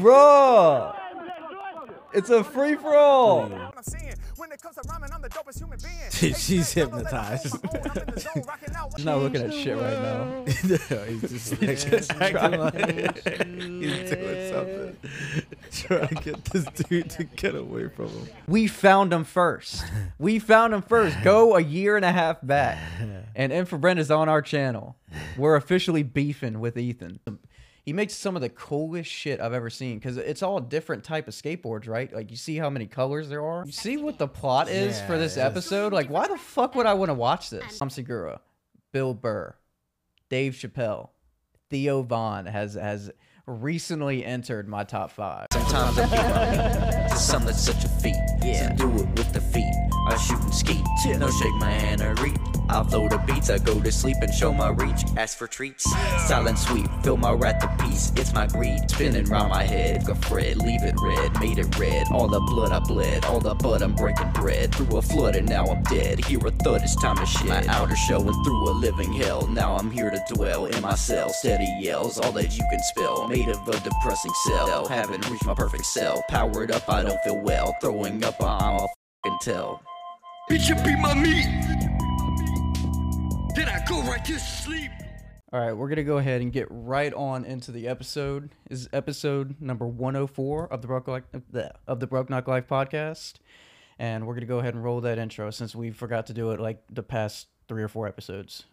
Bruh. It's a free for all. What I'm saying, when it comes to rhyming, I'm the dopest human being. She's hypnotized. He's not looking at shit right now. he's just, like, just acting like he's doing something. Trying to get this dude to get away from him. We found him first. We found him first. Go a year and a half back. And Infrabrand is on our channel. We're officially beefing with Ethan. He makes some of the coolest shit I've ever seen because it's all different type of skateboards, right? Like you see how many colors there are. You see what the plot is for this episode? Like why the fuck would I want to watch this? Tom Segura, Bill Burr, Dave Chappelle, Theo Von has has recently entered my top five. Sometimes I beat my meat. Some that's such a feat. Yeah. To do it with the feet. I shoot and ski. No shake my hand or reach. I'll throw the beats. I go to sleep and show my reach. Ask for treats. Silent sweep. Fill my wrath the peace. It's my greed. Spinning round my head. Go Fred. Leave it red. Made it red. All the blood I bled. All the blood I'm breaking bread. Through a flood and now I'm dead. Hear a thud. It's time to shed. My outer shell went through a living hell. Now I'm here to dwell in my cell. Steady yells. All that you can spell. Made of a depressing cell. Haven't reached my perfect cell. Powered up. I don't feel well. Throwing up. I'm a fucking tell. Bitch, you beat my meat. Then I go right to sleep. All right, we're gonna go ahead and get right on into the episode. This is episode number 104 of the Broke Life of the Broke Knock Life podcast, and we're gonna go ahead and roll that intro since we forgot to do it like the past three or four episodes.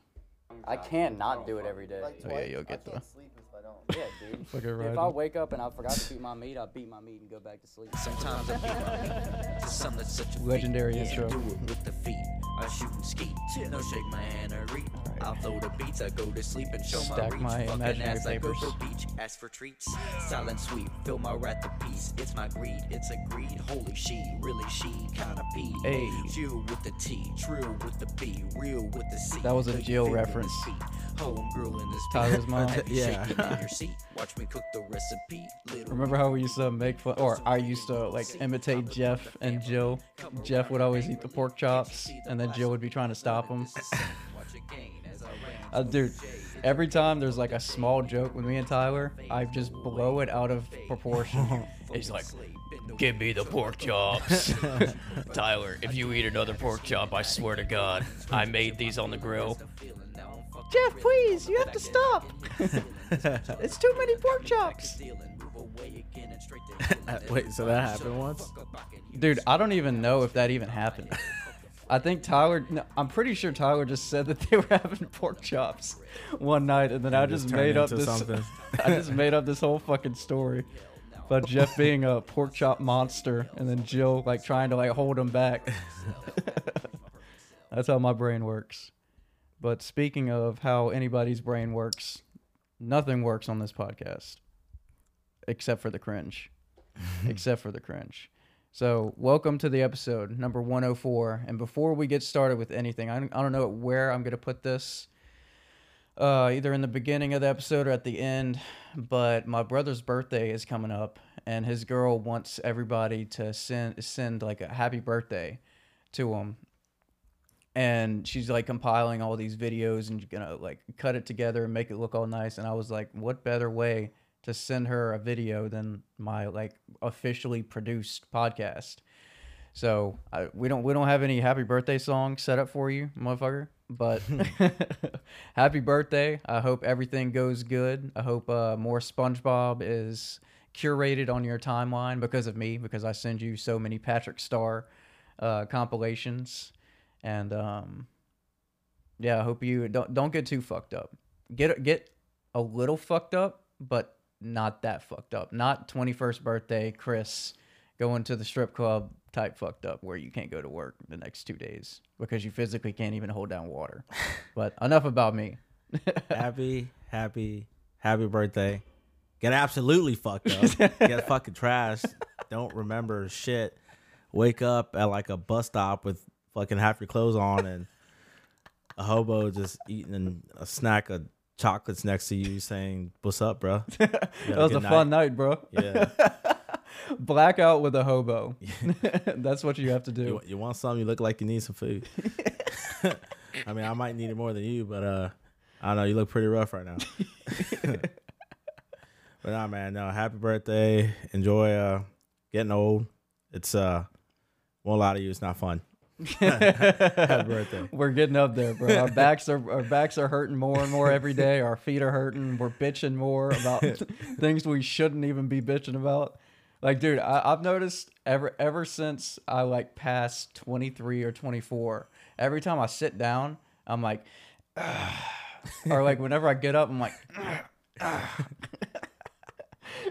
I can't not do it every day. Oh yeah, you'll get the sleep if I don't. Yeah, dude. fucking if. I wake up and I forgot to beat my meat, I beat my meat and go back to sleep. Sometimes I beat my meat. Some that's such a feat. Legendary Yeah, intro. Do it with the feet. I shoot and ski. No shake my hand or reach. I'll throw the beats. I go to sleep and show Stack my reach. my Fucking imaginary ass like papers. Purple Beach. Ask for treats. Silent sweep. Fill my rat the piece. It's my greed. It's a greed. Holy she. Really she. Kinda P. Hey. Chill with the T. Trill with the B. Real with the C. That was a Put Jill your finger in reference. This beat. Home girl in this. Tyler's mom. Yeah. shaking in your seat. Watch me cook the recipe. Remember how we used to make fun, or I used to like imitate Jeff and Jill. Jeff would always eat the pork chops, and then Jill would be trying to stop him. Uh, dude, every time there's like a small joke with me and Tyler, I just blow it out of proportion. He's like, "Give me the pork chops, Tyler. If you eat another pork chop, I swear to God, I made these on the grill." Jeff, please, you have to stop. it's too many pork chops. Wait, so that happened once? Dude, I don't even know if that even happened. I think Tyler, no, I'm pretty sure Tyler just said that they were having pork chops one night, and then I just just made up this. something. I just made up this whole fucking story about Jeff being a pork chop monster, and then Jill like trying to like hold him back. That's how my brain works. But speaking of how anybody's brain works, nothing works on this podcast except for the cringe. except for the cringe. So, welcome to the episode number 104. And before we get started with anything, I don't, I don't know where I'm going to put this, uh, either in the beginning of the episode or at the end, but my brother's birthday is coming up, and his girl wants everybody to send, send like a happy birthday to him. And she's like compiling all these videos and gonna like cut it together and make it look all nice. And I was like, what better way to send her a video than my like officially produced podcast. So I, we don't we don't have any happy birthday song set up for you, motherfucker. But happy birthday! I hope everything goes good. I hope uh, more SpongeBob is curated on your timeline because of me, because I send you so many Patrick Star uh, compilations, and um, yeah, I hope you don't don't get too fucked up. Get get a little fucked up, but not that fucked up. Not 21st birthday Chris going to the strip club type fucked up where you can't go to work the next two days because you physically can't even hold down water. but enough about me. happy, happy, happy birthday. Get absolutely fucked up. Get fucking trashed. Don't remember shit. Wake up at like a bus stop with fucking half your clothes on and a hobo just eating a snack of chocolates next to you saying, What's up, bro? That was a fun night, bro. Yeah. Blackout with a hobo. That's what you have to do. You, you want something, you look like you need some food. I mean, I might need it more than you, but uh I don't know, you look pretty rough right now. but But nah, man, no. Happy birthday. Enjoy uh getting old. It's uh won't lie to you, it's not fun. Happy birthday. We're getting up there, bro. Our backs are our backs are hurting more and more every day. Our feet are hurting. We're bitching more about things we shouldn't even be bitching about. Like, dude, I, I've noticed ever ever since I like passed twenty three or twenty four. Every time I sit down, I'm like, or like whenever I get up, I'm like.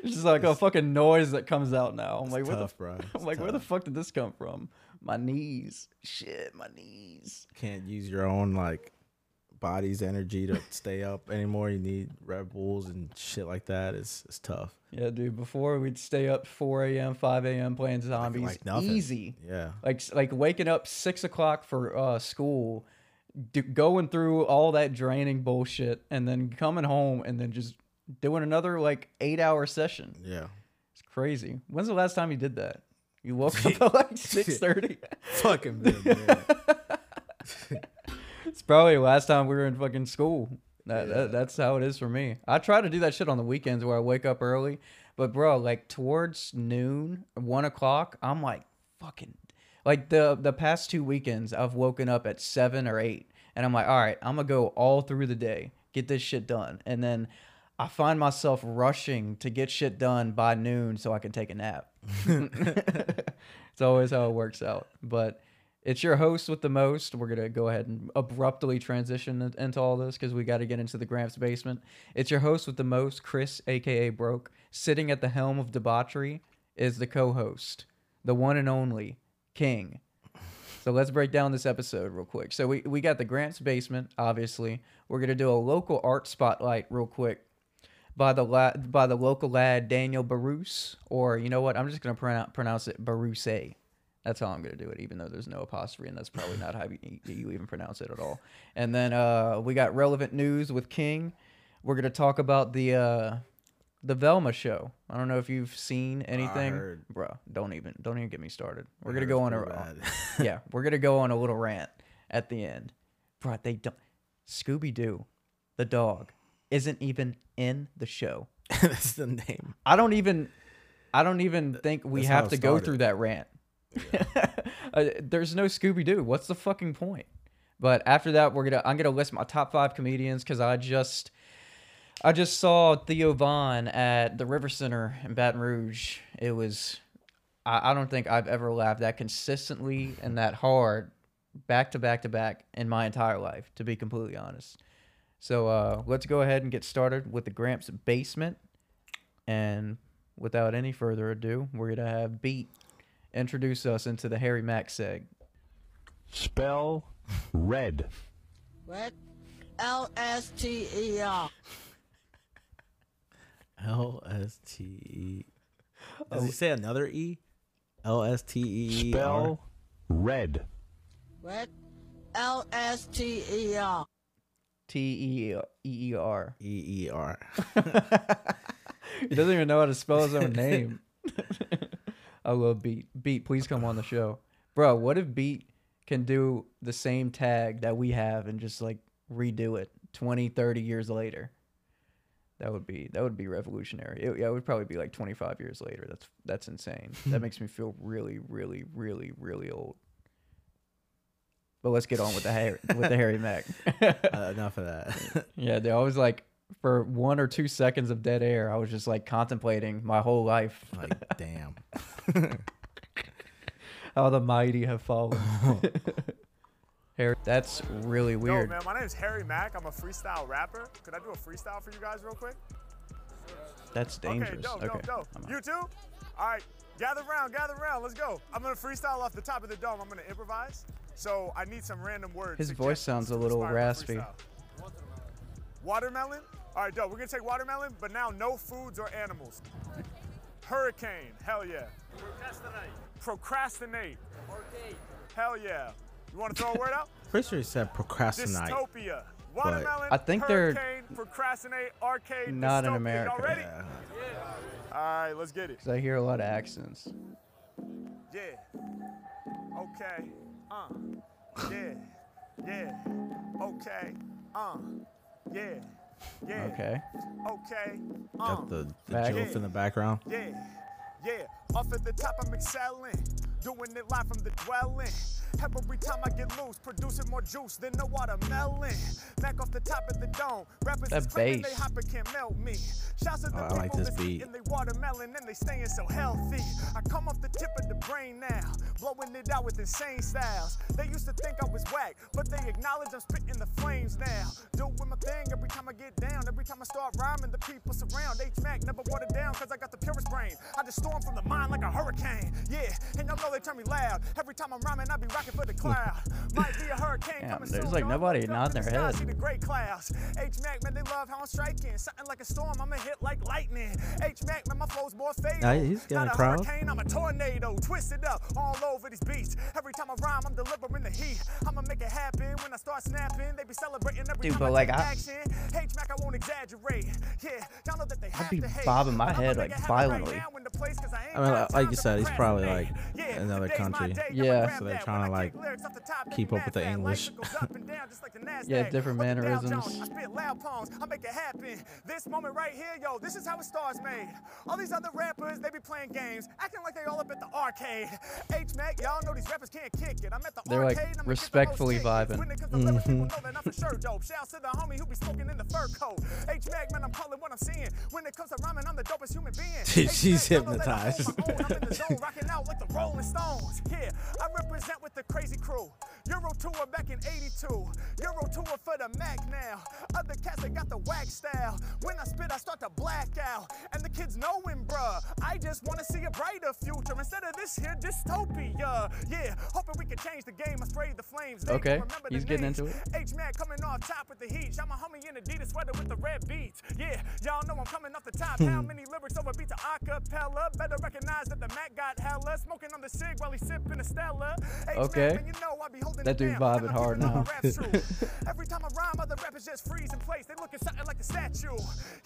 It's just like a fucking noise that comes out now. I'm like, where the bro. I'm like, where the fuck did this come from? My knees. Shit, my knees. Can't use your own like body's energy to stay up anymore. You need Red Bulls and shit like that. It's it's tough. Yeah, dude. Before we'd stay up 4 a.m., 5 a.m. playing zombies. like nothing. Easy. Yeah. Like like waking up six o'clock for uh, school, do, going through all that draining bullshit, and then coming home and then just doing another like eight hour session. Yeah. It's crazy. When's the last time you did that? You woke up at like six thirty. Fucking man. It's probably the last time we were in fucking school. That, that that's how it is for me. I try to do that shit on the weekends where I wake up early, but bro, like towards noon, one o'clock, I'm like fucking like the the past two weekends, I've woken up at seven or eight, and I'm like, all right, I'm gonna go all through the day, get this shit done, and then I find myself rushing to get shit done by noon so I can take a nap. it's always how it works out, but. It's your host with the most. We're gonna go ahead and abruptly transition into all this because we got to get into the Gramps basement. It's your host with the most, Chris, aka Broke, sitting at the helm of debauchery, is the co-host, the one and only King. So let's break down this episode real quick. So we, we got the Gramps basement, obviously. We're gonna do a local art spotlight real quick by the la- by the local lad Daniel Barouse, or you know what? I'm just gonna pronounce pronounce it Barouse. That's how I'm gonna do it, even though there's no apostrophe, and that's probably not how you, you even pronounce it at all. And then uh, we got relevant news with King. We're gonna talk about the uh, the Velma show. I don't know if you've seen anything, heard. bro. Don't even don't even get me started. We're gonna go on a yeah, we're gonna go on a little rant at the end, bro. They don't. Scooby Doo, the dog, isn't even in the show. That's the name. I don't even I don't even think we that's how have it to go started. through that rant. uh, there's no Scooby Doo. What's the fucking point? But after that, we're gonna I'm gonna list my top five comedians because I just I just saw Theo Von at the River Center in Baton Rouge. It was I, I don't think I've ever laughed that consistently and that hard back to back to back in my entire life, to be completely honest. So uh, let's go ahead and get started with the Gramps basement. And without any further ado, we're gonna have Beat introduce us into the Harry Mack seg. Spell red. What? L S T E R. L S T E. Does he say another E? L S T E. Spell red. What? L S T E R. T E E E R. E E R. He doesn't even know how to spell his own name. I love Beat. Beat, please come on the show. Bro, what if Beat can do the same tag that we have and just like redo it 20, 30 years later? That would be that would be revolutionary. It, yeah, it would probably be like 25 years later. That's that's insane. that makes me feel really really really really old. But let's get on with the Harry with the Harry Mack. Uh, enough of that. Yeah, they always like for one or two seconds of dead air, I was just like contemplating my whole life like, damn. how the mighty have fallen. Harry, that's really weird. Yo, weird. man, my name's Harry Mack. I'm a freestyle rapper. Could I do a freestyle for you guys real quick? That's dangerous. Okay, Okay, dope, dope, I'm dope. out. You too? All right, gather round, gather round. Let's go. I'm gonna freestyle off the top of the dome. I'm gonna improvise. So I need some random words. His voice sounds a little raspy. Watermelon. All right, dope. We're gonna take watermelon, but now no foods or animals. Hurricane. Hell yeah. Procrastinate. Procrastinate. Hell yeah. You want to throw a word out? Pretty sure he said procrastinate. Dystopia. Watermelon. I think they're procrastinate, arcade. not in. America. Y'all ready? Yeah. All right, let's get it. 'Cause I hear a lot of accents. Yeah. Okay. Uh. Yeah. Yeah. Okay. Uh. Yeah. Yeah. Okay. Okay. Uh. Got the, the Back. jilf in the background. Yeah, yeah. Off at the top, I'm excelling. Doing it live from the dwelling. Every time I get loose, producing more juice than the watermelon. Back off the top of the dome. Rappers That is claiming they bass. hopper can't melt me. Shouts to oh, the Oh, I like this beat. eating they watermelon and they staying so healthy. I come off the tip of the brain now, blowing it out with insane styles. They used to think I was whack, but they acknowledge I'm spitting the flames now. Doing my thing every time I get down. Every time I start rhyming, the people surround. H Mac never watered down cause I got the purest brain. I just storm from the mind like a hurricane. Yeah, and y'all know they turn me loud. Every time I'm rhyming, I be rocking for the cloud. Might be a hurricane Damn, coming there's soon, like nobody nodding their sky, head. See the great clouds. H Mac, man, they love how I'm striking. Something like a storm, I'ma hit like lightning. H Mac, man, my flow's more fatal. Nah, he's got Not a a crowd. hurricane, I'm a tornado. Twisted up all over these beats. Every time I rhyme, I'm delivering the heat. I'ma make it happen when I start snapping. They be celebrating every Dude, time but I like, take I- action. H Mac, I won't exaggerate. Yeah, y'all know that they have be to hate. bobbing my head, like, it happen right violently. now in the place 'cause I I mean, like- like you said, he's probably, like, procrastinate. Yeah, another country. Yeah. So they're trying to, I like, kick lyrics off the top, they keep up with the mad fat. Life English. goes up and down just like the NASDAQ. Yeah, different Or the mannerisms. I spit loud poems, I make it happen. This moment right here, yo, this is how a star's made. All these other rappers, they be playing games, acting like they all up at the arcade. H Mac, y'all know these rappers can't kick it. I'm at the They're, like, arcade, and I'ma get the most respectfully vibing. When it comes to lyrics, people mm-hmm. know that I'm for sure dope. Shouts to the homie who be smoking in the fur coat. H Mac, man, I'm calling what I'm seeing. When it comes to rhyming, I'm the dopest human being. She's H-Mac, y'all know that I hypnotized. hold my own. I'm in the zone, rocking out like the Rolling Stones. Yeah, I represent with the crazy crew. Euro tour back in 82. Euro tour for the Mac now. Other cats, they got the whack style. When I spit, I start to black out. And the kids knowing, bruh. I just wanna see a brighter future instead of this here dystopia. Yeah, hoping we can change the game. I sprayed the flames. They Okay, can remember the he's getting names. into it. H Mac coming off top with the heat. Shot my homie in Adidas sweater with the red beats. Yeah, y'all know I'm coming off the top. How hmm. many lyrics over beats a acapella? Better recognize that the Mac got hella. Smoking on the cig while he sipping a Stella. Okay. man, you know I be holding That dude vibing hard now. my raps true. Every time I rhyme, other rappers just freeze in place. They looking something like a statue.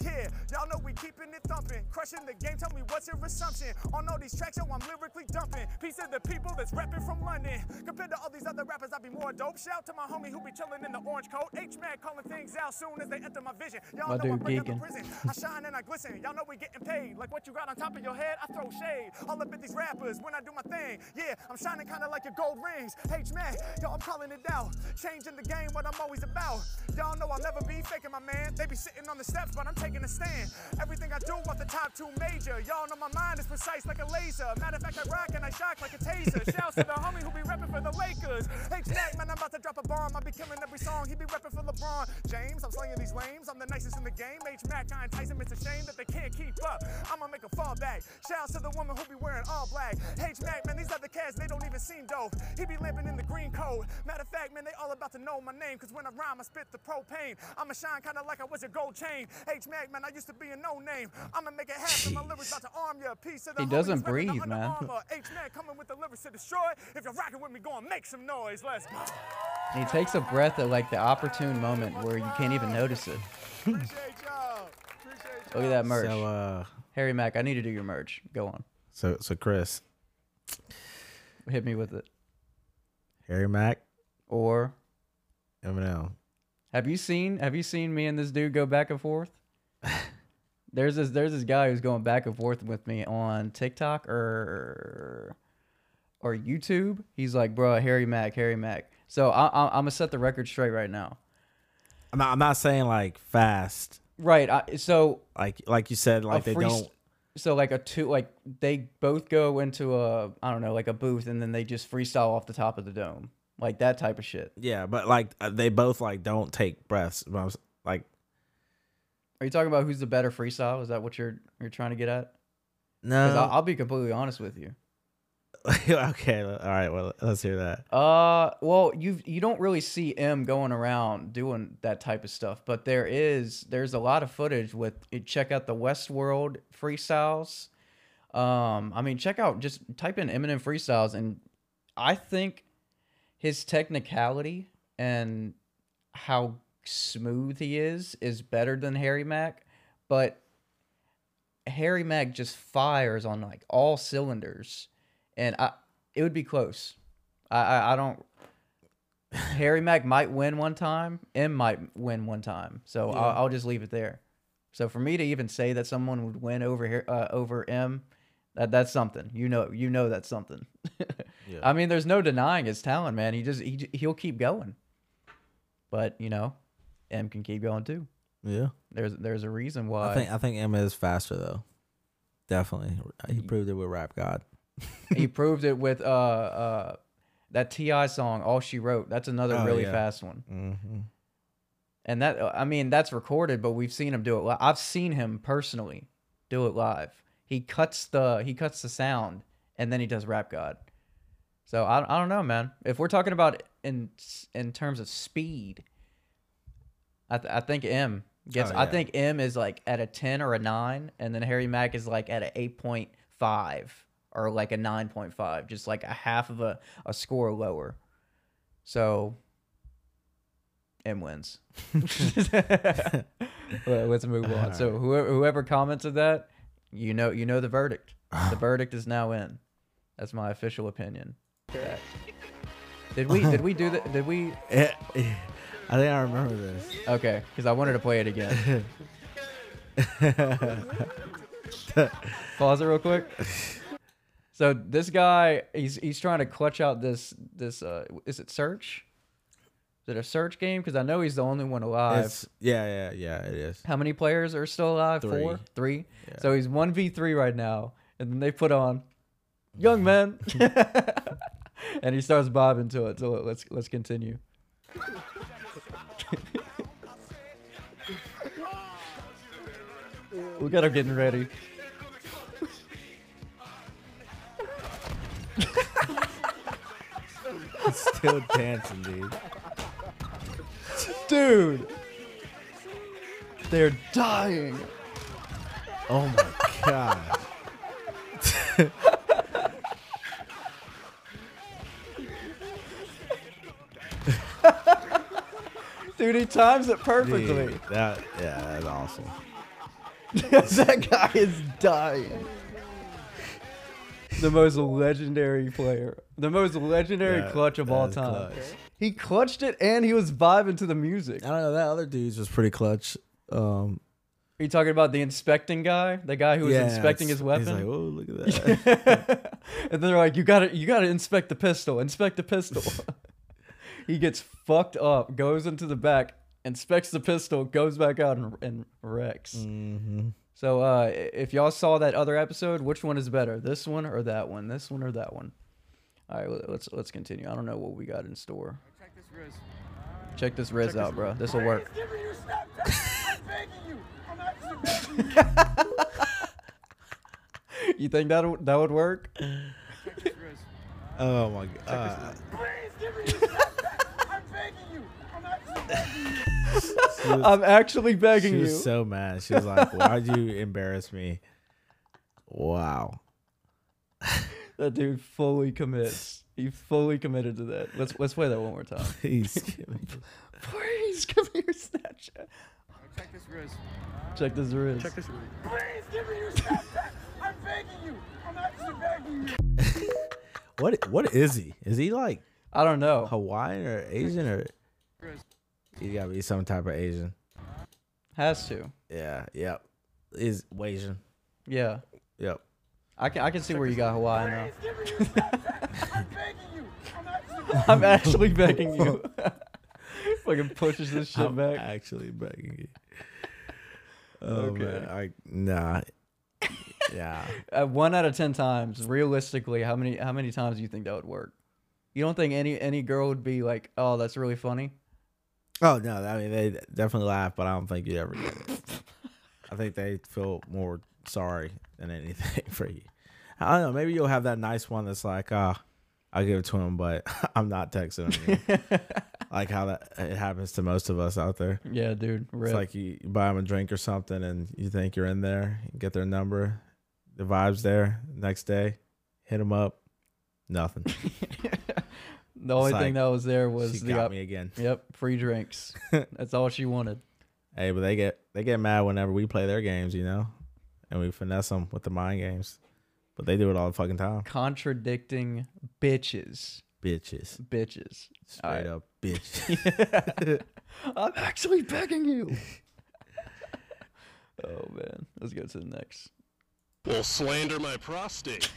Yeah, y'all know we keeping it thumping. Crushing the game, tell me what's your assumption. On all these tracks, yo, I'm lyrically dumping. Piece of the people that's rapping from London. Compared to all these other rappers, I be more dope. Shout to my homie who be chilling in the orange coat. H-Mac calling things out soon as they enter my vision. Y'all know dude I break out the prison. I shine and I glisten. Y'all know we getting paid. Like what you got on top of your head, I throw shade. All up at these rappers when I do my thing. Yeah, I'm shining kinda like your gold H man, yo, I'm calling it out. Changing the game, what I'm always about. Y'all know I'll never be faking my man. They be sitting on the steps, but I'm taking a stand. Everything I do off the top two major. Y'all know my mind is precise like a laser. Matter of fact, I rock and I shock like a taser. Shouts to the homie who be repping for the Lakers. H-Mac, man, I'm about to drop a bomb. I be killing every song. He be repping for LeBron James. I'm slaying these lames. I'm the nicest in the game. H-Mac, I entice him. It's a shame that they can't keep up. I'ma make a fall back. Shouts to the woman who be wearing all black. H-Mac, man, these other cats, they don't even seem dope. He be limping in the green coat. Matter of fact, man, they all about to know my name. Cause when I rhyme, I spit the propane. I'ma shine kinda like I was a gold chain. H-Mac, man, I used to be a no name. I'ma make it happen. My lyrics about to arm you. A piece of the He doesn't homies repping the breathe, man. H-Mac coming with the lyrics to destroy. If you're rocking with me, go and make some noise. Let's go. And he takes a breath at like the opportune moment where you can't even notice it. Appreciate y'all. Appreciate Look at that merch. So, uh, Harry Mack, I need to do your merch. Go on. so, so Chris, Hit me with it. Harry Mack, Or Eminem. have you seen have you seen me and this dude go back and forth? there's this there's this guy who's going back and forth with me on TikTok or or YouTube. He's like, bro, Harry Mack, Harry Mack. So I, I, I'm gonna set the record straight right now. I'm not, I'm not saying like fast, Right. I, so like like you said, like they free- don't. So like a two like they both go into a I don't know like a booth and then they just freestyle off the top of the dome like that type of shit. Yeah, but like uh, they both like don't take breaths. But I was like, Are you talking about who's the better freestyle? Is that what you're you're trying to get at? no. Because I'll, I'll be completely honest with you. okay, all right. Well, let's hear that. Uh, well, you you don't really see M going around doing that type of stuff, but there is there's a lot of footage with. Check out the Westwood freestyles. Um, I mean, check out just type in Eminem freestyles, and I think his technicality and how smooth he is is better than Harry Mack, but Harry Mack just fires on like all cylinders, and I it would be close. I I, I don't. Harry Mack might win one time, M might win one time. So I'll, I'll just leave it there. So for me to even say that someone would win over here uh, over M, that that's something. You know, you know that's something. yeah. I mean, there's no denying his talent, man. He just he he'll keep going. But you know, M can keep going too. Yeah. There's there's a reason why I think I think Emma is faster though. Definitely, he proved it with Rap God. He proved it with uh uh that T.I. song "All She Wrote." That's another Oh, really yeah. fast one. Mm-hmm. And that I mean that's recorded, but we've seen him do it. Li- I've seen him personally do it live. He cuts the he cuts the sound and then he does Rap God. So I I don't know, man. If we're talking about in in terms of speed, I th- I think M gets. Oh, I think M is like at a ten or a nine, and then Harry Mack is like at a eight point five or like a nine point five, just like a half of a a score lower. So M wins. let's move on. So whoever whoever commented that, you know you know the verdict. The verdict is now in. That's my official opinion. Did we did we do that? Did we? I think I remember this. Okay, because I wanted to play it again. Pause it real quick. So this guy, he's he's trying to clutch out this this uh is it search? Is it a search game? Because I know he's the only one alive. It's, yeah, yeah, yeah. It is. How many players are still alive? Three. Four, three. Yeah. So he's one v three right now, and then they put on young man, and he starts bobbing to it. So let's let's continue. we got him getting ready. Still dancing, dude. Dude, they're dying. Oh my god. Dude, he times it perfectly. Dude, that yeah, that's awesome. that guy is dying. The most legendary player. The most legendary Yeah, clutch of all that is time. clutch. He clutched it and he was vibing to the music. I don't know. That other dude's was pretty clutch. Um, Are you talking about the inspecting guy? The guy who was yeah, inspecting it's- his weapon? He's like, oh, look at that. and they're like, you gotta you gotta inspect the pistol, inspect the pistol. he gets fucked up, goes into the back, inspects the pistol, goes back out and, and wrecks. So uh, if y'all saw that other episode, which one is better, this one or that one? This one or that one? All right, let's let's continue. I don't know what we got in store. Check this Riz. Check this Riz out, bro. This will work. Give me your Snapchat. I'm begging you. I'm actually begging you. You think that would- that would work? Check this Riz. Oh my god. Please give me your Snapchat. I'm begging you. I'm actually begging you. She was, I'm actually begging she you. was so mad. She was like, "Why'd you embarrass me?" Wow. that dude fully commits. He fully committed to that. Let's let's play that one more time. He's kidding. Please give me your Snapchat. Check this wrist. Check this wrist. Check this Riz. Please give me your Snapchat. I'm begging you. I'm actually begging you. What what is he? Is he like I don't know. Hawaiian or Asian or Riz. he gotta be some type of Asian? Has to. Yeah, yep. Is Asian. Yeah. Yep. I can I can see where you got Hawaii now. Give me your Snapchat. I'm begging you. I'm actually begging I'm actually begging you. Fucking pushes this shit I'm back. actually begging you. Oh Okay. man, I nah. Yeah. Uh, one out of ten times, realistically, how many how many times do you think that would work? You don't think any any girl would be like, "Oh, that's really funny." Oh no, I mean they definitely laugh, but I don't think you'd ever get it. I think they feel more sorry than anything for you. I don't know. Maybe you'll have that nice one that's like, ah, I'll give it to him, but I'm not texting him. like how that it happens to most of us out there. Yeah, dude. It's like you, you buy them a drink or something, and you think you're in there, you get their number, the vibes there. Next day, hit them up, nothing. The only it's thing like, that was there was she the got op- me again. Yep, free drinks. That's all she wanted. Hey, but they get they get mad whenever we play their games, you know, and we finesse them with the mind games. But they do it all the fucking time. Contradicting bitches. bitches. bitches. Straight Alright. up bitch. I'm actually begging you. oh man, let's go to the next. Well, slander my prostate.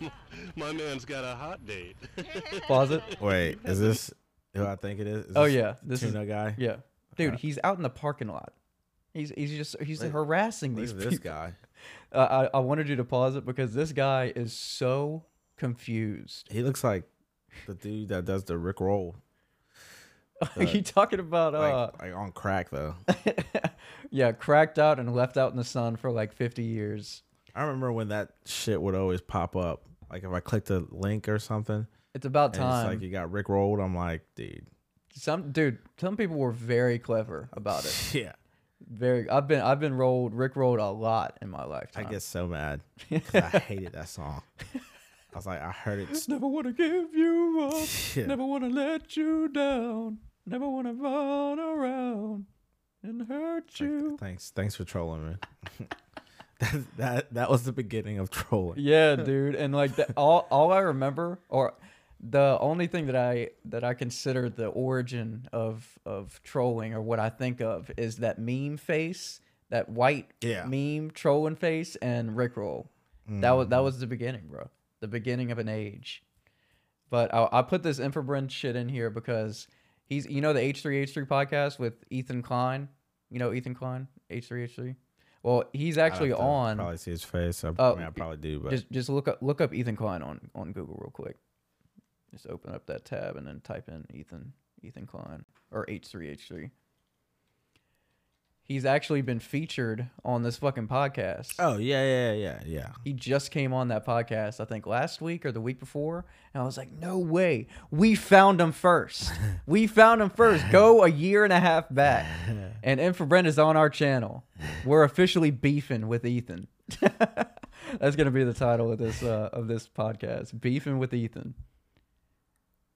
my man's got a hot date. Pause it. Wait, is this who I think it is? Is Oh this yeah, this is tuna guy. Yeah, dude, Uh, he's out in the parking lot. He's he's just he's Look- harassing Look these at people. this guy. Uh, I I wanted you to pause it because this guy is so confused. He looks like the dude that does the Rick Roll. Are you talking about Like, uh? like on crack though. yeah, cracked out and left out in the sun for like 50 years. I remember when that shit would always pop up. Like if I click the link or something, It's about and it's time. like you got Rick rolled. I'm like, dude, some dude, some people were very clever about it. yeah. Very. I've been I've been rolled Rick rolled a lot in my lifetime. I get so mad 'cause I hated that song. I was like, I heard it. Never want to give you up. Yeah. Never want to let you down. Never want to run around and hurt you. Thanks, thanks for trolling me. That, that that was the beginning of trolling. Yeah, dude, and like the, all all I remember, or the only thing that I that I consider the origin of of trolling, or what I think of, is that meme face, that white Yeah. meme trolling face, and Rickroll. That was that mm. was the beginning, bro. The beginning of an age. But I, I put this Infrabrand shit in here because he's you know the H3H3 podcast with Ethan Klein. You know Ethan Klein, H3H3. Well, he's actually on. Probably see his face. I, Oh, I mean, I probably do, but Just just look up look up Ethan Klein on on Google real quick. Just open up that tab and then type in Ethan Ethan Klein or H3H3. He's actually been featured on this fucking podcast. oh yeah, yeah, yeah, yeah. He just came on that podcast, I think last week or the week before, and I was like, "No way, we found him first. we found him first. Go a year and a half back, and Infrabrand is on our channel. We're officially beefing with Ethan. That's gonna be the title of this uh, of this podcast, beefing with Ethan.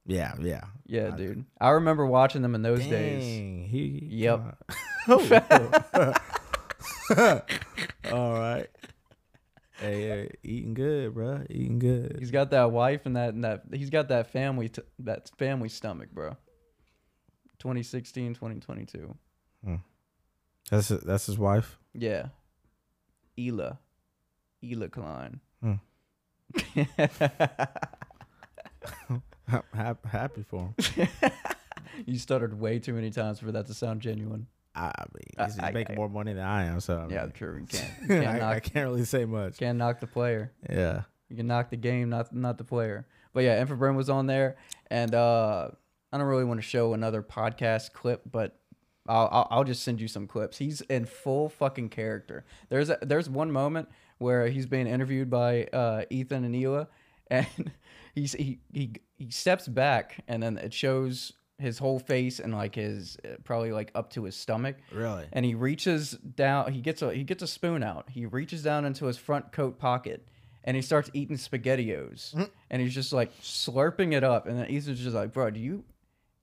Yeah, yeah. Yeah, I- dude. I remember watching them in those days. He. Yep. All right. Hey, hey, eating good, bro. Eating good. He's got that wife and that and that he's got that family t- that family stomach, bro. 2016, 2022. That's his, that's his wife. Yeah. Hila. Hila Klein. Hmm. Ha- happy for him. you stuttered way too many times for that to sound genuine. I mean, he's, I- making I- more money than I am, so I Yeah, mean, true. You can't, you can't I, knock I can't really say much. can't knock the player. Yeah. You can knock the game, not not the player. But yeah, Infrabrand was on there, and uh, I don't really want to show another podcast clip, but I'll, I'll I'll just send you some clips. He's in full fucking character. There's a, there's one moment where he's being interviewed by uh, Ethan and Hila, and he's he he he steps back, and then it shows his whole face and like his uh, probably like up to his stomach. Really? and he reaches down he gets a he gets a spoon out. He reaches down into his front coat pocket and he starts eating spaghettios. And he's just like slurping it up. And then Ethan's just like bro do you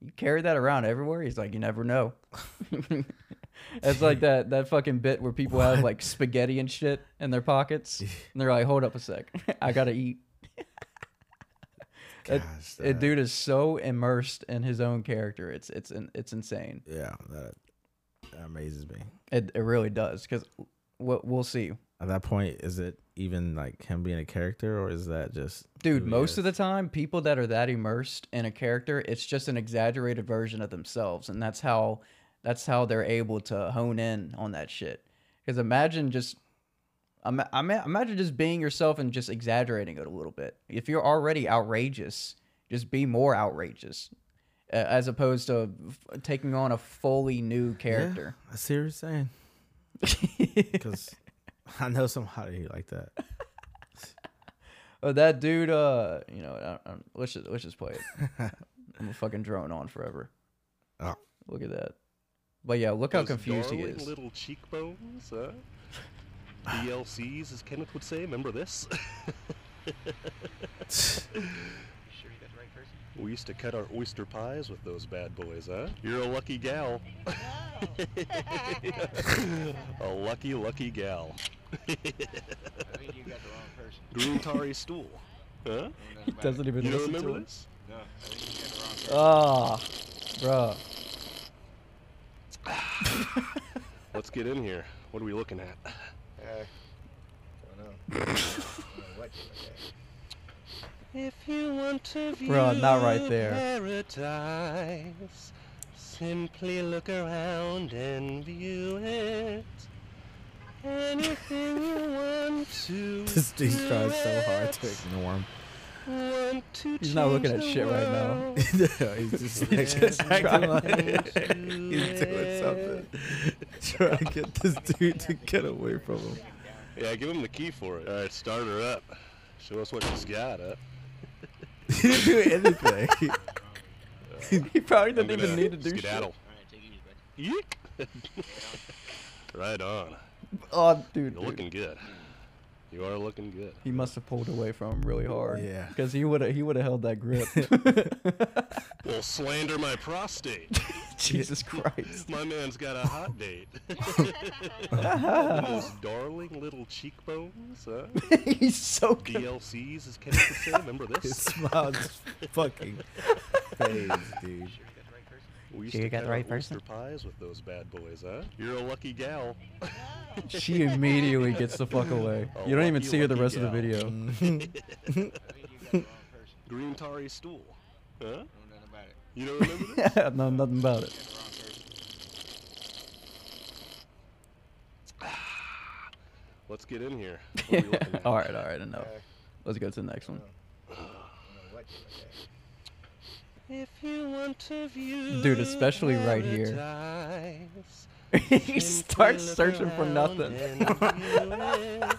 you carry that around everywhere? He's like you never know. It's like that that fucking bit where people have like spaghetti and shit in their pockets. And they're like hold up a sec. I gotta eat Gosh, that dude is so immersed in his own character it's it's it's insane Yeah, that, that amazes me. it, it really does because we'll, we'll see At that point, is it even like him being a character, or is that just Dude, most of the time, people that are that immersed in a character, it's just an exaggerated version of themselves, and that's how that's how they're able to hone in on that shit. Because imagine just, ima- ima- imagine just being yourself and just exaggerating it a little bit. If you're already outrageous, just be more outrageous, uh, as opposed to f- taking on a fully new character. I see what you're saying. Because I know somebody like that. Oh, that dude. Uh, you know, I, I, let's just let's just play it. I'm a fucking drone on forever. Oh. Look at that. But yeah, look how confused he is. little cheekbones, huh? DLCs, as Kenneth would say. Remember this? We used to cut our oyster pies with those bad boys, huh? You're a lucky gal. a lucky, lucky gal. Groom Tari stool. Huh? He doesn't even You listen remember to it. this? Ah, bruh. Let's get in here. What are we looking at? If you want to view Bruh, not right there. paradise, simply look around and view it. Anything you want to. This dude's trying so hard to ignore him. Want to He's not looking at the shit right now. world. he's just, He's like, just acting trying like to he's doing something. Trying to get this dude to get away from him. Yeah, give him the key for it. All right, start her up. Show us what she's got, huh? He didn't do anything. He probably I'm didn't even need to do skedaddle. Yeek. right on. Oh, dude, You're dude. looking good. You are looking good. He must have pulled away from him really hard. Yeah. Because he would have he would have held that grip. Will slander my prostate. Jesus Christ. My man's got a hot date. Those darling little cheekbones, huh? He's so good. DLCs, as Kevin could say. Remember this? His on his fucking face, dude. We used You to got the right out Oyster person? pies with those bad boys, huh? You're a lucky gal. She immediately gets the fuck away. A You don't even lucky, see her the lucky rest of the gal. video. Green tarry stool, huh? You don't remember this? no, nothing about it. Let's get in here. What are we looking at? all right, all right, enough. Let's go to the next one. If you want to view Dude, especially right here. paradise, he starts searching for nothing. and view it.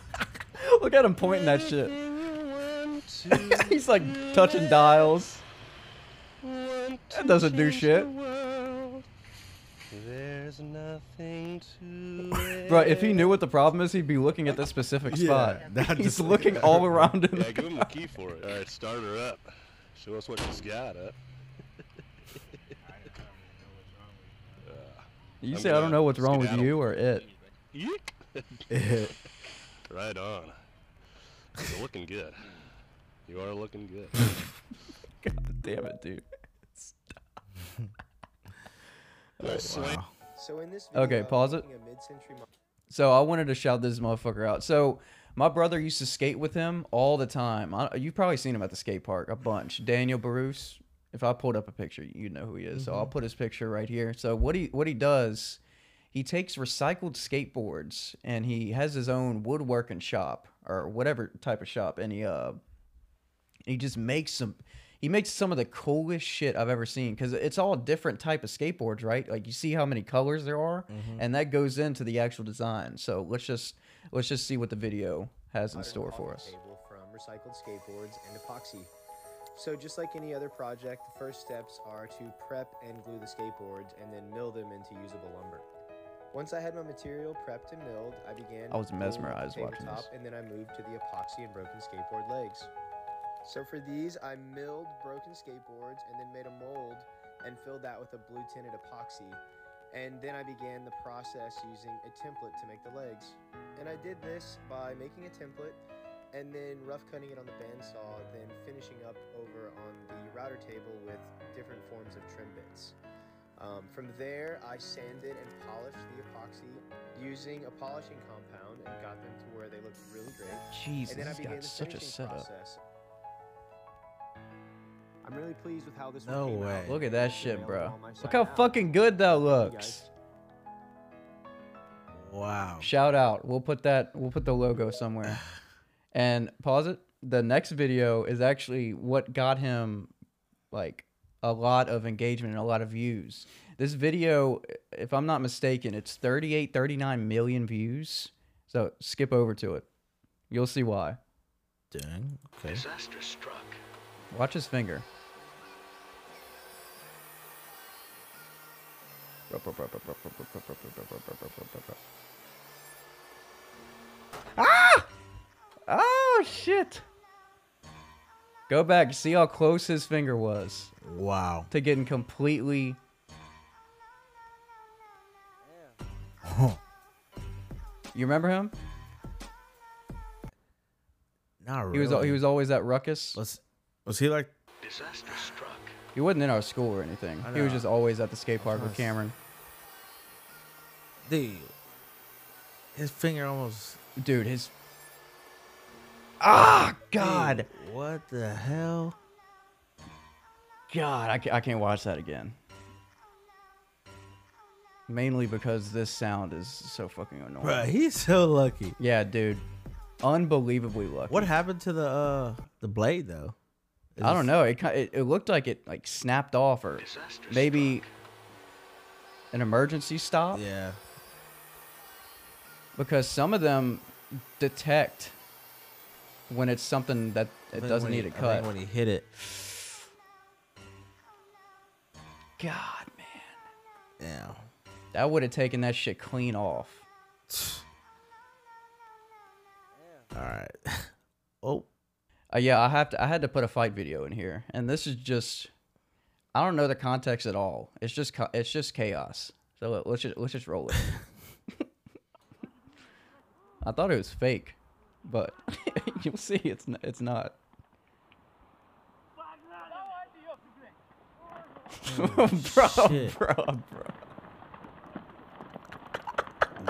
Look at him pointing that shit. Anything you want to He's like touching it. dials. Want That doesn't do shit. There's nothing to. Bro, if he knew what the problem is, he'd be looking at this specific spot. not He's just looking looking all around him. Yeah, give him the key for it. All right, start her up. Show us what she's got, huh? You I'm say I don't know what's wrong with you or it. Yeek. right on. You're looking good. You are looking good. God damn it, dude. Well, slam- Wow. So in this Okay, pause it. making a mid-century mo- So I wanted to shout this motherfucker out. So my brother used to skate with him all the time. I, you've probably seen him at the skate park a bunch. Daniel Barus. If I pulled up a picture, you'd know who he is. So I'll put his picture right here. So what he what he does, he takes recycled skateboards and he has his own woodworking shop or whatever type of shop, and he uh he just makes some. He makes some of the coolest shit I've ever seen because it's all different type of skateboards, right? Like you see how many colors there are, and that goes into the actual design. So let's just let's just see what the video has in item store for us. Table from recycled skateboards and epoxy. So just like any other project, the first steps are to prep and glue the skateboards and then mill them into usable lumber. Once I had my material prepped and milled, I began. I was gluing up the mesmerized watching this. And then I moved to the epoxy and broken skateboard legs. So for these, I milled broken skateboards and then made a mold and filled that with a blue tinted epoxy. And then I began the process using a template to make the legs. And I did this by making a template and then rough cutting it on the bandsaw, then finishing up over on the router table with different forms of trim bits. Um, from there, I sanded and polished the epoxy using a polishing compound and got them to where they looked really great. Jesus, and then I he's began got the such a finishing setup. process. I'm really pleased with how this No one came way. out. Look at that shit, bro. Look how now. fucking good that looks. Wow. Shout out. We'll put that. We'll put the logo somewhere. And pause it. The next video is actually what got him like a lot of engagement and a lot of views. This video, if I'm not mistaken, it's 38, 39 million views. So skip over to it. You'll see why. Dang. Okay. Disaster struck. Watch his finger. Oh shit! Go back. See how close his finger was Wow. to getting completely. You remember him? Not really. He was he was always at Ruckus. Was was he like Disaster struck. He wasn't in our school or anything. I He was know. just always at the skate park with Nice. Cameron. Dude, his finger almost. Dude, his. Ah, God. Dude, what the hell? God, I, ca- I can't watch that again. Mainly because this sound is so fucking annoying. Bruh, he's so lucky. Yeah, dude. Unbelievably lucky. What happened to the uh the blade though? Is I don't know. It, it it looked like it like snapped off or Disaster maybe an emergency stop Yeah. because some of them detect when it's something that it doesn't need a cut. when he hit it. God, man. Yeah. That would have taken that shit clean off. All right. Oh. Uh, yeah, I have to. I had to put a fight video in here, and this is just. I don't know the context at all. It's just. It's just chaos. So let's just let's just roll it. I thought it was fake, but you'll see it's n- it's not. bro, shit. bro, bro.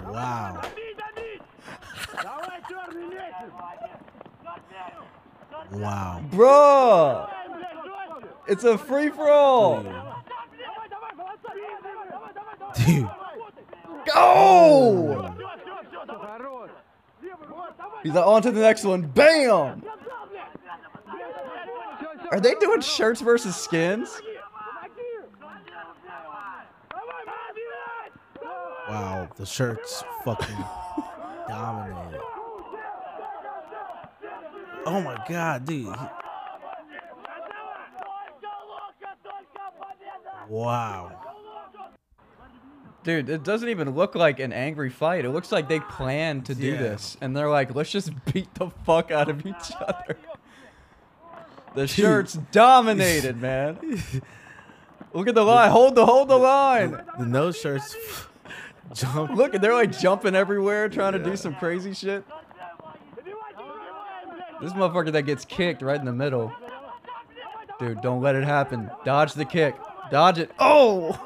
Wow. Wow. Bro, it's a free for all. Dude. Go! He's like, on to the next one. Bam! Are they doing shirts versus skins? Wow. The shirt's fucking dominated. Oh my god, dude. Wow. Dude, it doesn't even look like an angry fight. It looks like they planned to do Yeah. this. And they're like, let's just beat the fuck out of each other. The shirt's dominated, man. Look at the line. Hold the hold the line. The no shirts jump. Look, they're like jumping everywhere, trying to do some crazy shit. This motherfucker that gets kicked right in the middle. Dude, don't let it happen. Dodge the kick. Dodge it. Oh!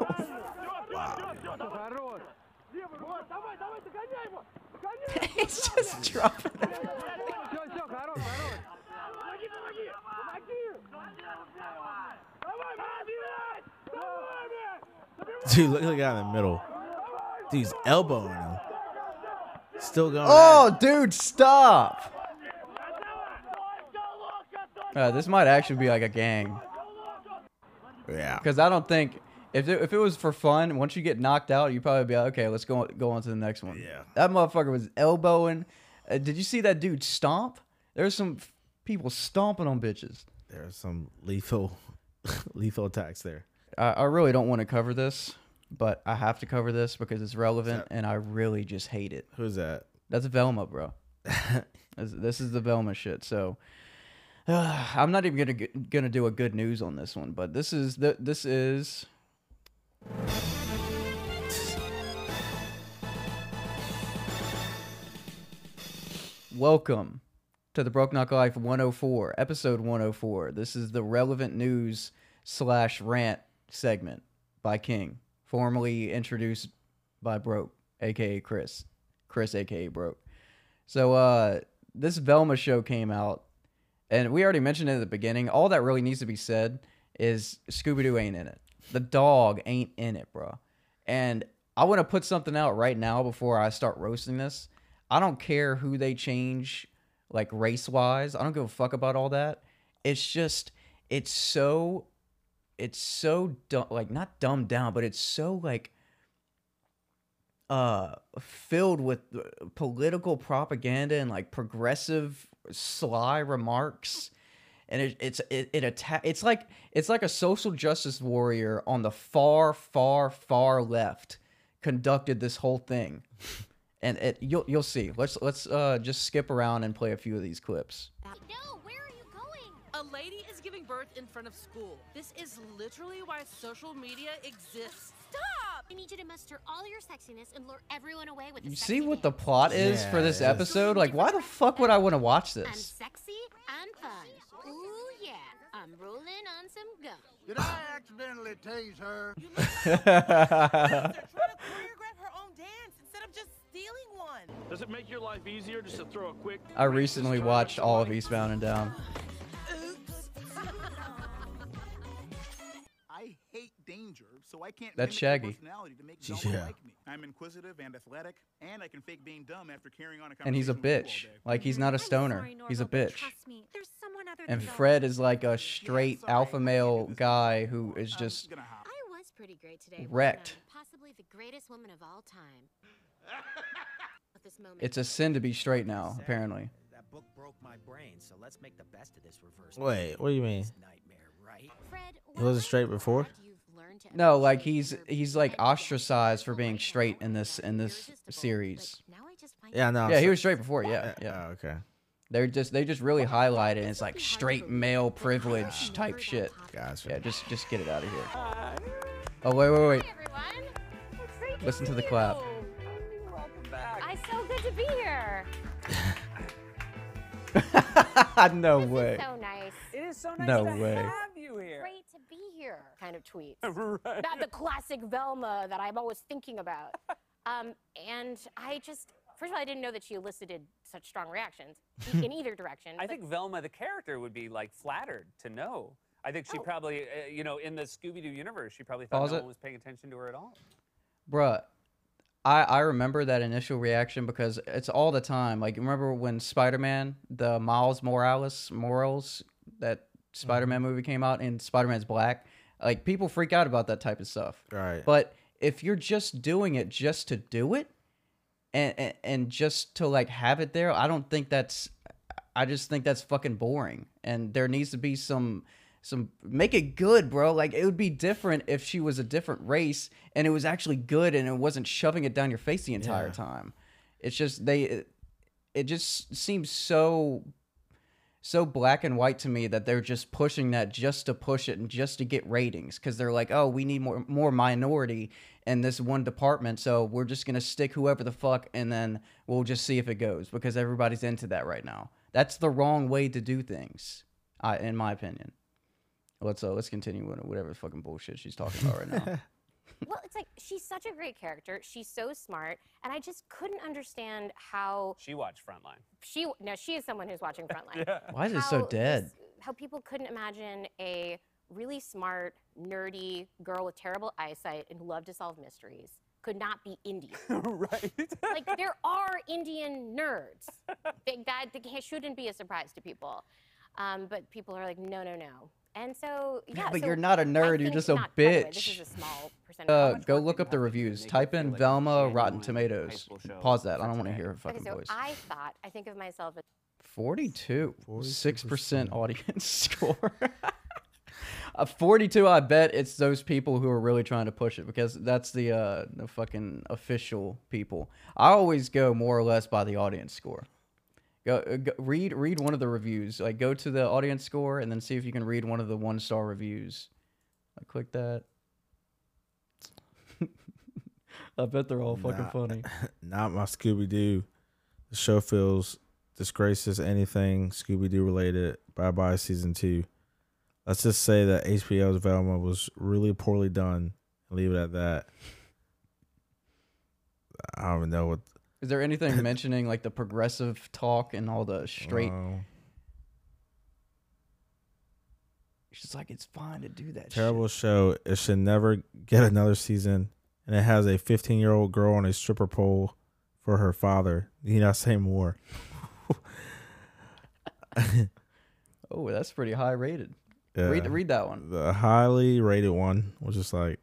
just dropping everything. Dude, look at the guy in the middle. Dude, he's elbowing him. Still going. Oh, dude, stop. Uh, this might actually be like a gang. Yeah. Because I don't think if it, if it was for fun, once you get knocked out, you'd probably be like, okay, let's go go on to the next one. Yeah. That motherfucker was elbowing. Uh, did you see that dude stomp? There's some f- people stomping on bitches. There's some lethal, lethal attacks there. I, I really don't want to cover this, but I have to cover this because it's relevant, and I really just hate it. Who's that? That's Velma, bro. this, this is the Velma shit. So I'm not even gonna gonna do a good news on this one, but this is the this is. Welcome to the Broke Knock Life 104, episode 104. This is the relevant news slash rant segment by King, formerly introduced by Broke, aka Chris. Chris, aka Broke. So uh this Velma show came out, and we already mentioned it at the beginning. All that really needs to be said is Scooby Doo ain't in it. The dog ain't in it, bro. And I want to put something out right now before I start roasting this. I don't care who they change, like race wise. I don't give a fuck about all that. It's just, it's so, it's so dumb, like not dumbed down, but it's so like uh filled with political propaganda and like progressive sly remarks and it, it's it, it atta- it's like it's like a social justice warrior on the far far far left conducted this whole thing and it you'll you'll see let's let's uh just skip around and play a few of these clips No, where are you going? A lady is giving birth in front of school. This is literally why social media exists. Stop! I need you to muster all your sexiness and lure everyone away with you the see what the plot is for this Yes. episode like why the fuck would i want to watch this? I'm this sexy and fun. Ooh, yeah. I'm rolling on some gum. Did I accidentally tase her? Does it make your life easier just to throw a quick? I recently watched all of Eastbound and Down. I hate danger, so I can't That's Shaggy. to make Yeah. like me. I'm inquisitive and athletic, and I can fake being dumb after carrying on a And he's a conversation with you all bitch. Like he's not a stoner. He's a bitch. me, there's someone other And Fred is like a straight alpha male guy who is just I was pretty great today. wrecked. Possibly the greatest woman of all time. At this moment. it's a sin to be straight now, apparently. That book broke my brain, so let's make the best of this reverse. Wait, what do you mean? Nightmare, right? He wasn't straight before. No, like he's he's like ostracized for being straight in this in this series. Yeah, no. Yeah, he was straight before. Yeah, Oh, yeah. okay. They're just they just really highlight it. and It's like straight male privilege type shit. Gotcha. Yeah, just just get it out of here. Oh wait wait wait. Listen to the clap. Here. no way. So nice. It is so nice No to way. have you here. Great to be here. Kind of tweets. Right. Not the classic Velma that I'm always thinking about. um, and I just, first of all, I didn't know that she elicited such strong reactions in either direction. I think Velma, the character, would be like flattered to know. I think she probably, uh, you know, in the Scooby Doo universe, she probably thought Pause no it. one was paying attention to her at all. Bruh, I, I remember that initial reaction because it's all the time. Like, remember when Spider Man, the Miles Morales, Morals, that Spider Man mm-hmm. movie came out and Spider Man's black? Like, people freak out about that type of stuff. Right. But if you're just doing it just to do it and, and, and just to, like, have it there, I don't think that's. I just think that's fucking boring. And there needs to be some some make it good, bro. Like it would be different if she was a different race and it was actually good and it wasn't shoving it down your face the entire Yeah. time. It's just they it, it just seems so so black and white to me that they're just pushing that just to push it and just to get ratings cuz they're like, "Oh, we need more more minority in this one department, so we're just going to stick whoever the fuck and then we'll just see if it goes because everybody's into that right now." That's the wrong way to do things, I, in my opinion. Let's uh, let's continue with whatever fucking bullshit she's talking about right now. well, it's like she's such a great character. She's so smart, and I just couldn't understand how She watched Frontline. she. No, she is someone who's watching Frontline. Yeah. Why is it so dead? this- how people couldn't imagine a really smart, nerdy girl with terrible eyesight and who loved to solve mysteries could not be Indian. right. like there are Indian nerds. They, that that shouldn't be a surprise to people. Um, but people are like, no, no, no. And so, yeah. but so you're not a nerd. You're just a not- by way, this bitch. is a small percentage. Uh, go look up the reviews. Type in Velma Rotten Tomatoes. Pause that. I don't want to hear her Okay, fucking so voice. I thought, I think of myself as 42. 6% audience score. A 42, I bet it's those people who are really trying to push it because that's the uh the fucking official people. I always go more or less by the audience score. Go, uh, go read read one of the reviews. Like go to the audience score and then see if you can read one of the one star reviews. Like click that. I bet they're all fucking Not- funny. Not my Scooby Doo. The show feels disgraces anything Scooby Doo related. Bye bye season two. Let's just say that HBO's Velma was really poorly done leave it at that. I don't even know what. Is there anything mentioning like the progressive talk and all the straight? It's just like it's fine to do that. Terrible show. It should never get another season. And it has a 15 year old girl on a stripper pole for her father. You not say more. Oh, that's pretty high rated. Yeah. Read read that one. The highly rated one, was just like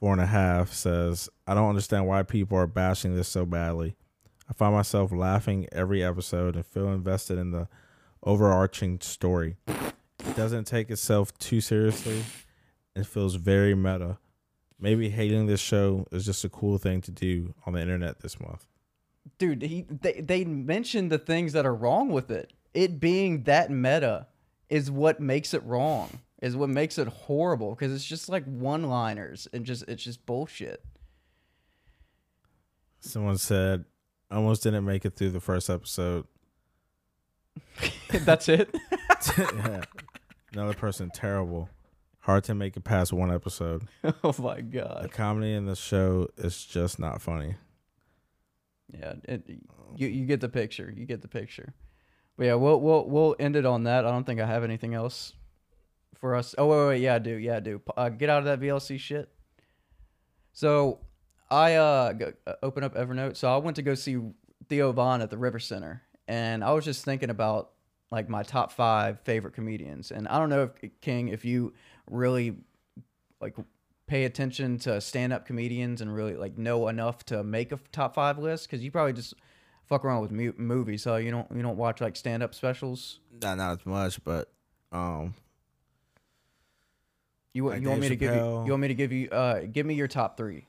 four and a half, says, I don't understand why people are bashing this so badly. I find myself laughing every episode and feel invested in the overarching story. It doesn't take itself too seriously and feels very meta. Maybe hating this show is just a cool thing to do on the internet this month. Dude, he they they mentioned the things that are wrong with it. It being that meta is what makes it wrong. Is what makes it horrible because it's just like one-liners and just it's just bullshit. Someone said, almost didn't make it through the first episode. That's it. yeah. Another person terrible. Hard to make it past one episode. oh my god. The comedy in the show is just not funny. Yeah, it, you you get the picture. You get the picture. But yeah, we'll we'll we'll end it on that. I don't think I have anything else for us. Oh wait, wait, yeah, I do. Yeah, I do. Uh, get out of that VLC shit. So I uh go, uh, open up Evernote. So I went to go see Theo Von at the River Center, and I was just thinking about like my top five favorite comedians. And I don't know if King, if you really like pay attention to stand-up comedians and really like know enough to make a top five list because you probably just fuck around with movies so you don't you don't watch like stand-up specials Not not as much, but um, you, like you want me to give you, you want me to give you uh give me your top three.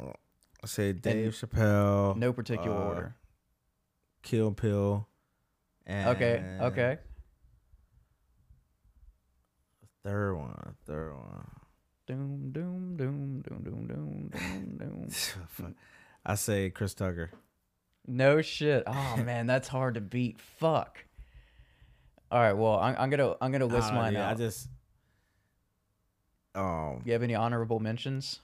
I said Dave Chappelle. No particular uh, order. Kill Pill. And Okay, okay. Third one. Third one. Doom doom doom doom doom doom doom doom. Fuck. I say Chris Tucker. No shit. Oh man, that's hard to beat. Fuck. All right. Well, I'm, I'm gonna I'm gonna list ah, mine out. I just um you have any honorable mentions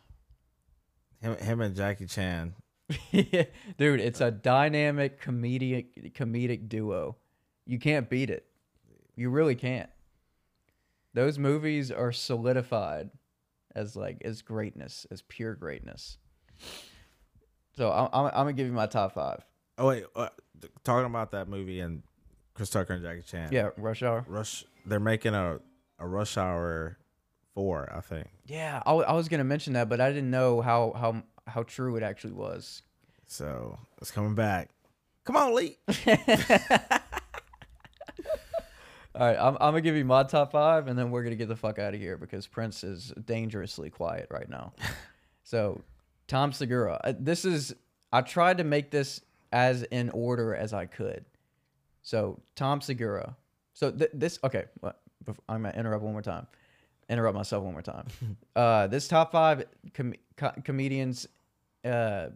him him and Jackie Chan. Dude, it's a dynamic comedic comedic duo. You can't beat it. You really can't. Those movies are solidified as like as greatness, as pure greatness. So I'm I'm, I'm gonna give you my top five. Oh wait, uh, talking about that movie and Chris Tucker and Jackie Chan. Yeah, Rush Hour. Rush. They're making a a Rush Hour four, I think. Yeah, I, I was gonna mention that, but I didn't know how how how true it actually was. So it's coming back. Come on, Lee. All right, I'm, I'm gonna give you my top five, and then we're gonna get the fuck out of here because Prince is dangerously quiet right now. so, Tom Segura. Uh, This is I tried to make this as in order as I could. So, Tom Segura. So th- this okay. What, I'm gonna interrupt one more time. Interrupt myself one more time. uh, this top five com- co- comedians. Uh,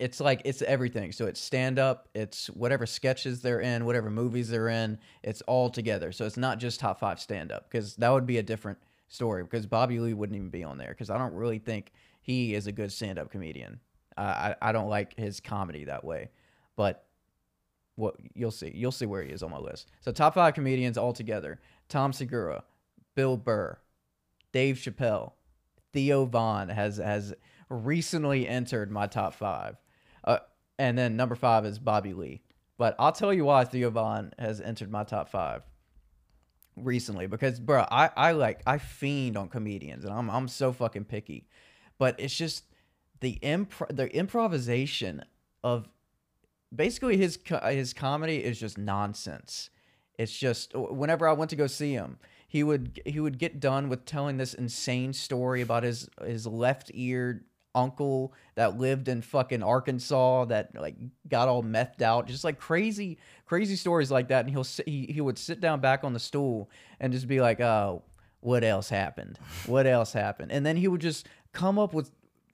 it's like it's everything. So it's stand up, it's whatever sketches they're in, whatever movies they're in, it's all together. So it's not just top five stand up because that would be a different story because Bobby Lee wouldn't even be on there because I don't really think he is a good stand up comedian. Uh, I I don't like his comedy that way, but what you'll see you'll see where he is on my list. So top five comedians all together: Tom Segura, Bill Burr, Dave Chappelle, Theo Von has has recently entered my top five. Uh, and then number five is Bobby Lee. But I'll tell you why Theo Von has entered my top five recently because bro, I, I like I fiend on comedians and I'm I'm so fucking picky. But it's just the impro- the improvisation of basically his his comedy is just nonsense. It's just whenever I went to go see him, he would he would get done with telling this insane story about his his left-eared uncle that lived in fucking Arkansas that like got all methed out, just like crazy crazy stories like that. And he'll he he would sit down back on the stool and just be like, "Oh, what else happened? What else happened?" And then he would just come up with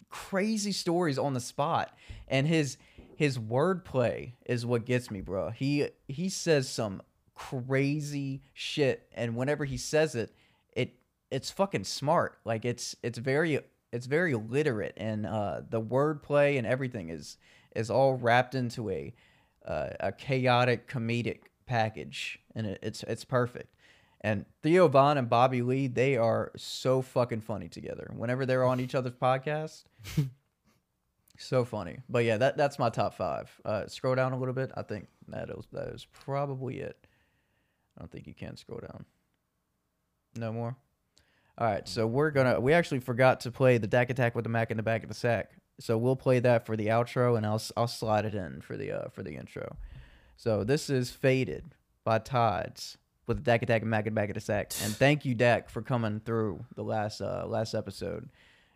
crazy stories on the spot and his his wordplay is what gets me bro he he says some crazy shit and whenever he says it it it's fucking smart like it's it's very it's very literate and uh the wordplay and everything is is all wrapped into a uh, a chaotic comedic package and it, it's it's perfect and Theo Von and Bobby Lee, they are so fucking funny together. Whenever they're on each other's podcast, so funny. But yeah, that that's my top five. Uh, scroll down a little bit. I think that is that is probably it. I don't think you can scroll down. No more. All right, so we're gonna. We actually forgot to play the Dak Attack with the Mac in the back of the sack. So we'll play that for the outro, and I'll I'll slide it in for the uh, for the intro. So this is Faded by Tides with the Dak Attack and Mac in the back of the sack. And thank you, Dak, for coming through the last uh, last episode.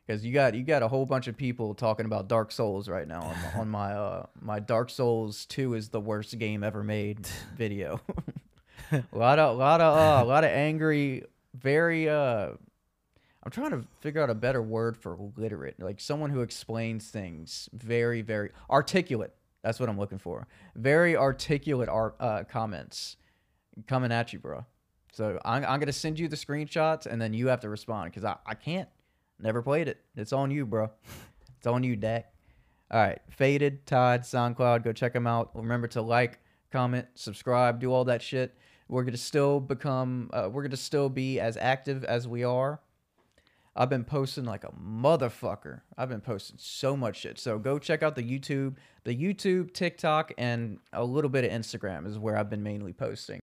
Because you got you got a whole bunch of people talking about Dark Souls right now on, my- on my uh, my Dark Souls Two is the worst game ever made video. a lot of lot of uh, a lot of angry, very uh, I'm trying to figure out a better word for literate, like someone who explains things very very articulate. That's what I'm looking for. Very articulate art uh, comments coming at you, bro. So I'm, I'm gonna send you the screenshots, and then you have to respond because I, I can't. Never played it. It's on you, bro. It's on you, Dak. All right, Faded, Todd, SoundCloud. Go check them out. Remember to like, comment, subscribe, do all that shit. We're gonna still become. Uh, we're gonna still be as active as we are. I've been posting like a motherfucker. I've been posting so much shit. So go check out the YouTube, the YouTube, TikTok, and a little bit of Instagram is where I've been mainly posting.